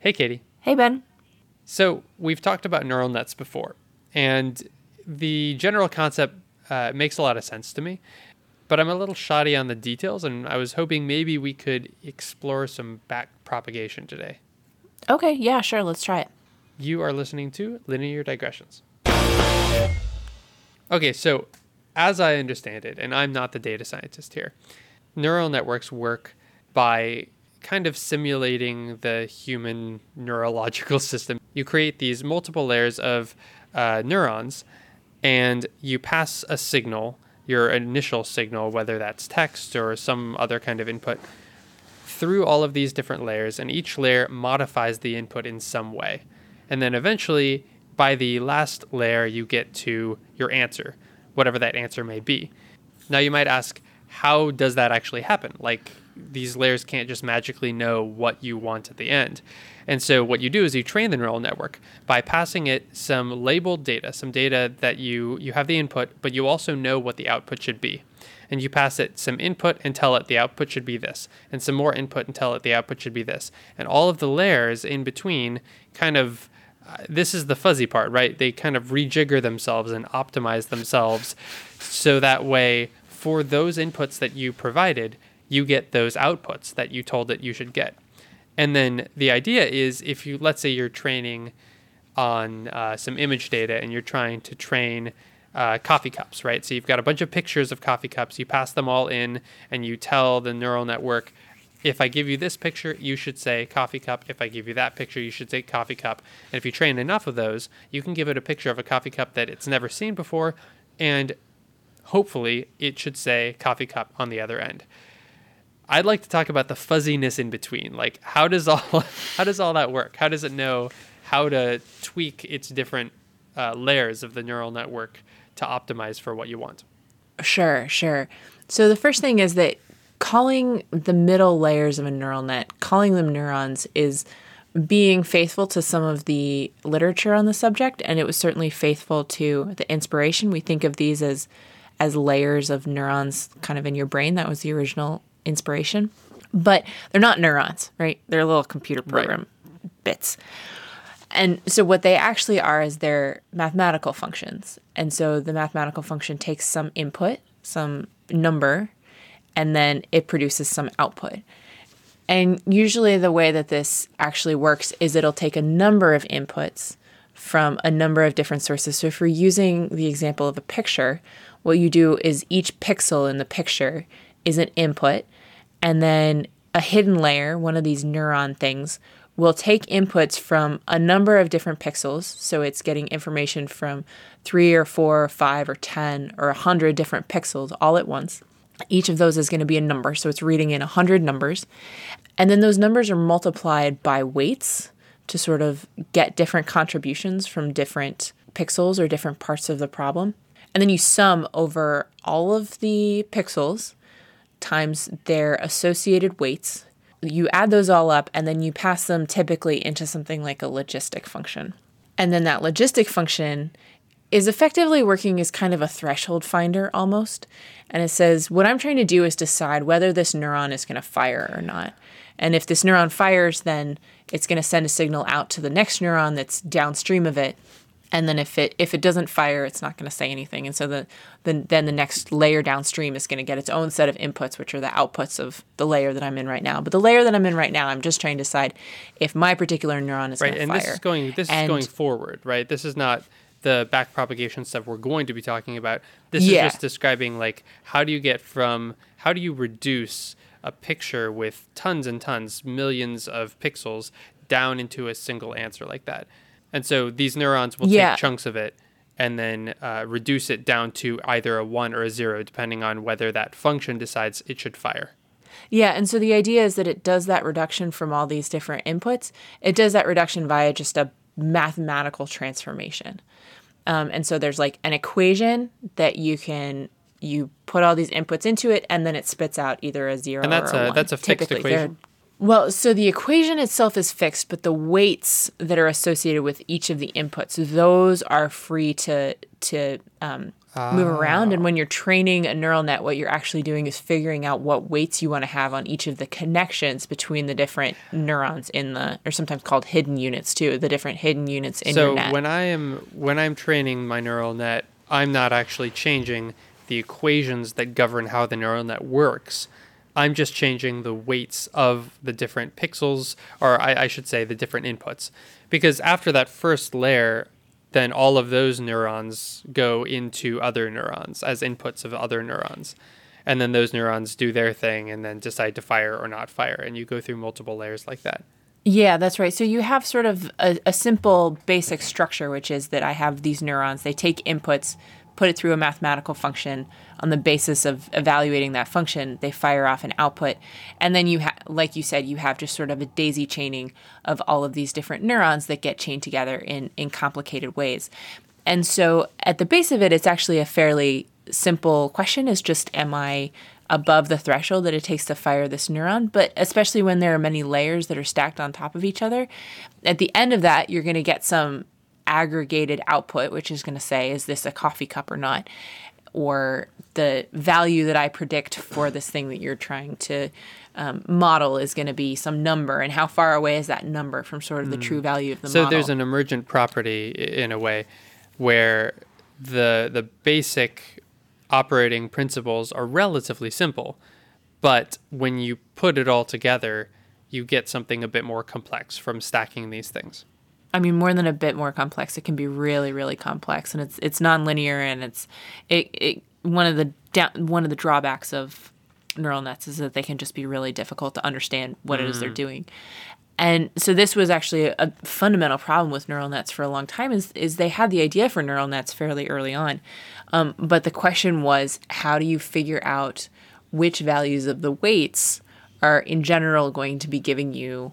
Hey, Katie. Hey, Ben. So, we've talked about neural nets before, and the general concept uh, makes a lot of sense to me, but I'm a little shoddy on the details, and I was hoping maybe we could explore some back propagation today. Okay, yeah, sure, let's try it. You are listening to Linear Digressions. Okay, so as I understand it, and I'm not the data scientist here, neural networks work by kind of simulating the human neurological system. You create these multiple layers of uh, neurons and you pass a signal, your initial signal, whether that's text or some other kind of input, through all of these different layers, and each layer modifies the input in some way. And then eventually, by the last layer, you get to your answer, whatever that answer may be. Now, you might ask, how does that actually happen? Like, these layers can't just magically know what you want at the end. And so what you do is you train the neural network by passing it some labeled data, some data that you you have the input, but you also know what the output should be. And you pass it some input and tell it the output should be this, and some more input and tell it the output should be this. And all of the layers in between kind of uh, this is the fuzzy part, right? They kind of rejigger themselves and optimize themselves so that way for those inputs that you provided, you get those outputs that you told it you should get. And then the idea is if you, let's say you're training on uh, some image data and you're trying to train uh, coffee cups, right? So you've got a bunch of pictures of coffee cups, you pass them all in, and you tell the neural network, if I give you this picture, you should say coffee cup. If I give you that picture, you should say coffee cup. And if you train enough of those, you can give it a picture of a coffee cup that it's never seen before, and hopefully it should say coffee cup on the other end. I'd like to talk about the fuzziness in between. Like how does all how does all that work? How does it know how to tweak its different uh, layers of the neural network to optimize for what you want? Sure, sure. So the first thing is that calling the middle layers of a neural net, calling them neurons, is being faithful to some of the literature on the subject, and it was certainly faithful to the inspiration. We think of these as as layers of neurons kind of in your brain. That was the original inspiration. But they're not neurons, right? They're little computer program right. bits. And so what they actually are is they're mathematical functions. And so the mathematical function takes some input, some number, and then it produces some output. And usually the way that this actually works is it'll take a number of inputs from a number of different sources. So if we're using the example of a picture, what you do is each pixel in the picture is an input, and then a hidden layer, one of these neuron things, will take inputs from a number of different pixels. So it's getting information from three or four or five or 10 or a 100 different pixels all at once. Each of those is going to be a number. So it's reading in 100 numbers. And then those numbers are multiplied by weights to sort of get different contributions from different pixels or different parts of the problem. And then you sum over all of the pixels times their associated weights. You add those all up and then you pass them typically into something like a logistic function. And then that logistic function is effectively working as kind of a threshold finder almost. And it says, what I'm trying to do is decide whether this neuron is going to fire or not. And if this neuron fires, then it's going to send a signal out to the next neuron that's downstream of it and then if it if it doesn't fire it's not going to say anything. And so the, the then the next layer downstream is going to get its own set of inputs which are the outputs of the layer that i'm in right now. But the layer that i'm in right now i'm just trying to decide if my particular neuron is right going to fire and this is going this and, is going forward right? This is not the back propagation stuff we're going to be talking about. This yeah. is just describing like how do you get from how do you reduce a picture with tons and tons millions of pixels down into a single answer like that and so these neurons will yeah. take chunks of it and then uh, reduce it down to either a one or a zero, depending on whether that function decides it should fire. Yeah, and so the idea is that it does that reduction from all these different inputs. It does that reduction via just a mathematical transformation. Um, and so there's like an equation that you can you put all these inputs into it, and then it spits out either a zero and that's or a, a one. that's a fixed Typically, equation. Well, so the equation itself is fixed, but the weights that are associated with each of the inputs, those are free to to um, move around. And when you're training a neural net, what you're actually doing is figuring out what weights you want to have on each of the connections between the different neurons in the, or sometimes called hidden units too, the different hidden units in so your net. So when I am when I'm training my neural net, I'm not actually changing the equations that govern how the neural net works. I'm just changing the weights of the different pixels, or I, I should say the different inputs. Because after that first layer, then all of those neurons go into other neurons as inputs of other neurons. And then those neurons do their thing and then decide to fire or not fire. And you go through multiple layers like that. Yeah, that's right. So you have sort of a, a simple basic structure, which is that I have these neurons. They take inputs, put it through a mathematical function. On the basis of evaluating that function, they fire off an output. And then you have, like you said, you have just sort of a daisy chaining of all of these different neurons that get chained together in, in complicated ways. And so at the base of it, it's actually a fairly simple question is just, am I above the threshold that it takes to fire this neuron. But especially when there are many layers that are stacked on top of each other, at the end of that, you're going to get some aggregated output, which is going to say, is this a coffee cup or not? Or the value that I predict for this thing that you're trying to um, model is going to be some number, and how far away is that number from sort of the true value of the so model? So there's an emergent property in a way where the the basic operating principles are relatively simple but when you put it all together you get something a bit more complex from stacking these things I mean, more than a bit more complex. It can be really, really complex, and it's it's nonlinear, and it's it, it one of the da- one of the drawbacks of neural nets is that they can just be really difficult to understand what it is they're doing. And so this was actually a, a fundamental problem with neural nets for a long time. Is is they had the idea for neural nets fairly early on, um, but the question was how do you figure out which values of the weights are in general going to be giving you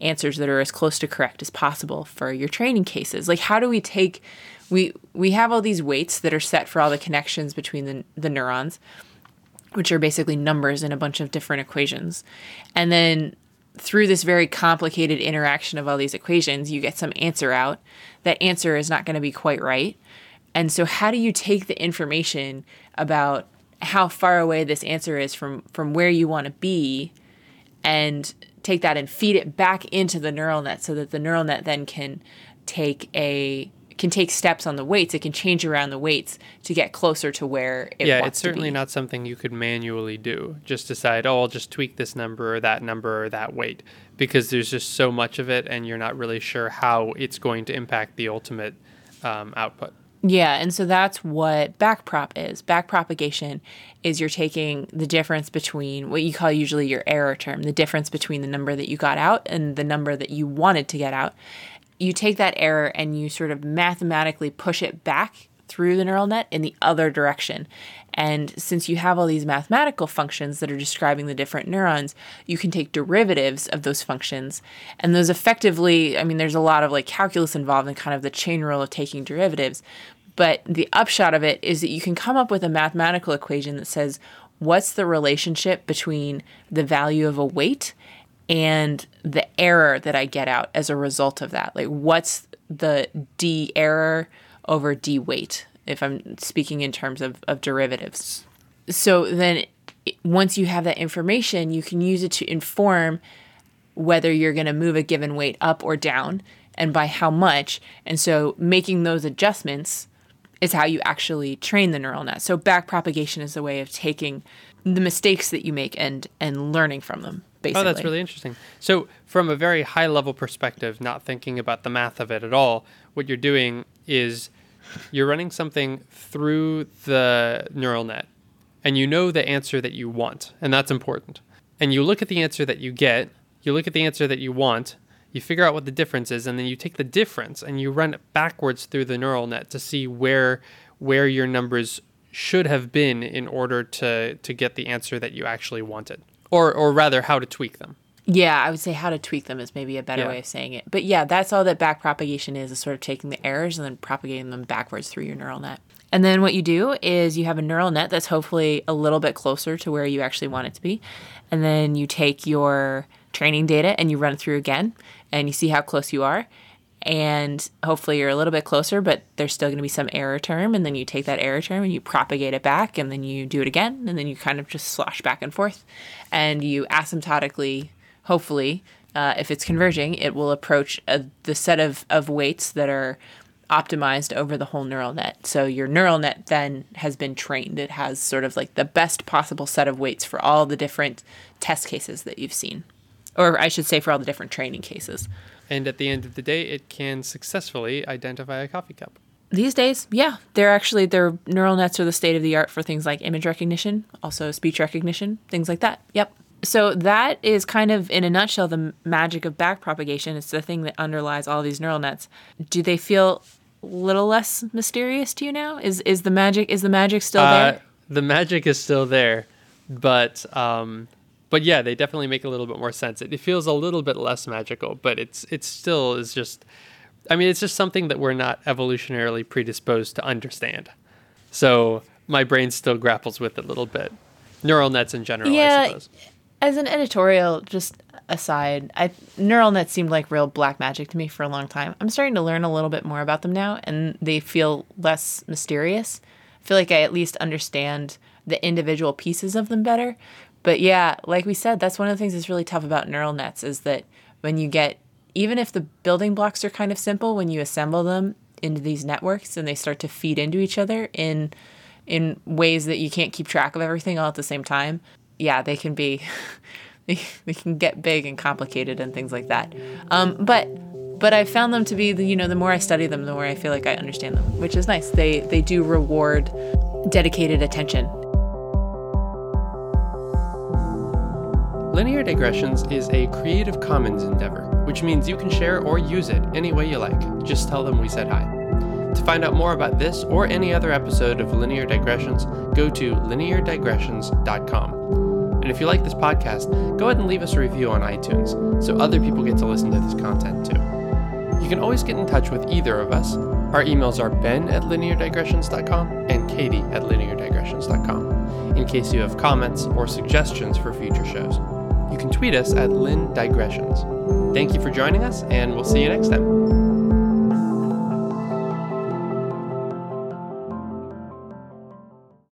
answers that are as close to correct as possible for your training cases. Like how do we take we we have all these weights that are set for all the connections between the, the neurons, which are basically numbers in a bunch of different equations. And then through this very complicated interaction of all these equations, you get some answer out. That answer is not going to be quite right. And so how do you take the information about how far away this answer is from from where you want to be and take that and feed it back into the neural net so that the neural net then can take a can take steps on the weights. It can change around the weights to get closer to where it yeah it's certainly not something you could manually do. Just decide oh i'll just tweak this number or that number or that weight because there's just so much of it and you're not really sure how it's going to impact the ultimate um, output Yeah, and so that's what backprop is. Backpropagation is you're taking the difference between what you call usually your error term, the difference between the number that you got out and the number that you wanted to get out. You take that error and you sort of mathematically push it back through the neural net in the other direction. And since you have all these mathematical functions that are describing the different neurons, you can take derivatives of those functions. And those effectively, I mean, there's a lot of like calculus involved in kind of the chain rule of taking derivatives. But the upshot of it is that you can come up with a mathematical equation that says what's the relationship between the value of a weight and the error that I get out as a result of that. Like, what's the d error over d weight, if I'm speaking in terms of, of derivatives. So then, once you have that information, you can use it to inform whether you're going to move a given weight up or down and by how much. And so, making those adjustments is how you actually train the neural net. So, back propagation is a way of taking the mistakes that you make and and learning from them. Basically. Oh, that's really interesting. So, from a very high level perspective, not thinking about the math of it at all, what you're doing is you're running something through the neural net and you know the answer that you want, and that's important. And you look at the answer that you get, you look at the answer that you want, you figure out what the difference is, and then you take the difference and you run it backwards through the neural net to see where where your numbers should have been in order to to get the answer that you actually wanted. Or or rather how to tweak them. Yeah, I would say how to tweak them is maybe a better Yeah. way of saying it. But yeah, that's all that backpropagation is, is sort of taking the errors and then propagating them backwards through your neural net. And then what you do is you have a neural net that's hopefully a little bit closer to where you actually want it to be. And then you take your training data and you run it through again and you see how close you are. and hopefully you're a little bit closer, but there's still going to be some error term. And then you take that error term and you propagate it back, and then you do it again, and then you kind of just slosh back and forth. And you asymptotically, hopefully, uh, if it's converging, it will approach a, the set of, of weights that are optimized over the whole neural net. So your neural net then has been trained. It has sort of like the best possible set of weights for all the different test cases that you've seen. Or I should say, for all the different training cases. And at the end of the day, it can successfully identify a coffee cup. These days, yeah, they're actually their neural nets are the state of the art for things like image recognition, also speech recognition, things like that. Yep. So that is kind of in a nutshell the magic of backpropagation. It's the thing that underlies all these neural nets. Do they feel a little less mysterious to you now? Is is the magic is the magic still Uh, there? the magic is still there, but um, but yeah, they definitely make a little bit more sense. It, it feels a little bit less magical, but it's it still is just. I mean, it's just something that we're not evolutionarily predisposed to understand. So my brain still grapples with it a little bit. Neural nets in general, I Yeah, suppose. As an editorial, just aside, I neural nets seemed like real black magic to me for a long time. I'm starting to learn a little bit more about them now, and they feel less mysterious. I feel like I at least understand the individual pieces of them better. But yeah, like we said, that's one of the things that's really tough about neural nets is that when you get even if the building blocks are kind of simple, when you assemble them into these networks and they start to feed into each other in in ways that you can't keep track of everything all at the same time, yeah, they can be they, can get big and complicated and things like that. Um, but but I found them to be the you know the more I study them, the more I feel like I understand them, which is nice. They they do reward dedicated attention. Linear Digressions is a Creative Commons endeavor, which means you can share or use it any way you like. Just tell them we said hi. To find out more about this or any other episode of Linear Digressions, go to lineardigressions.com. And if you like this podcast, go ahead and leave us a review on iTunes so other people get to listen to this content too. You can always get in touch with either of us. Our emails are ben at lineardigressions.com and katie at lineardigressions.com in case you have comments or suggestions for future shows. You can tweet us at lindigressions. Thank you for joining us, and we'll see you next time.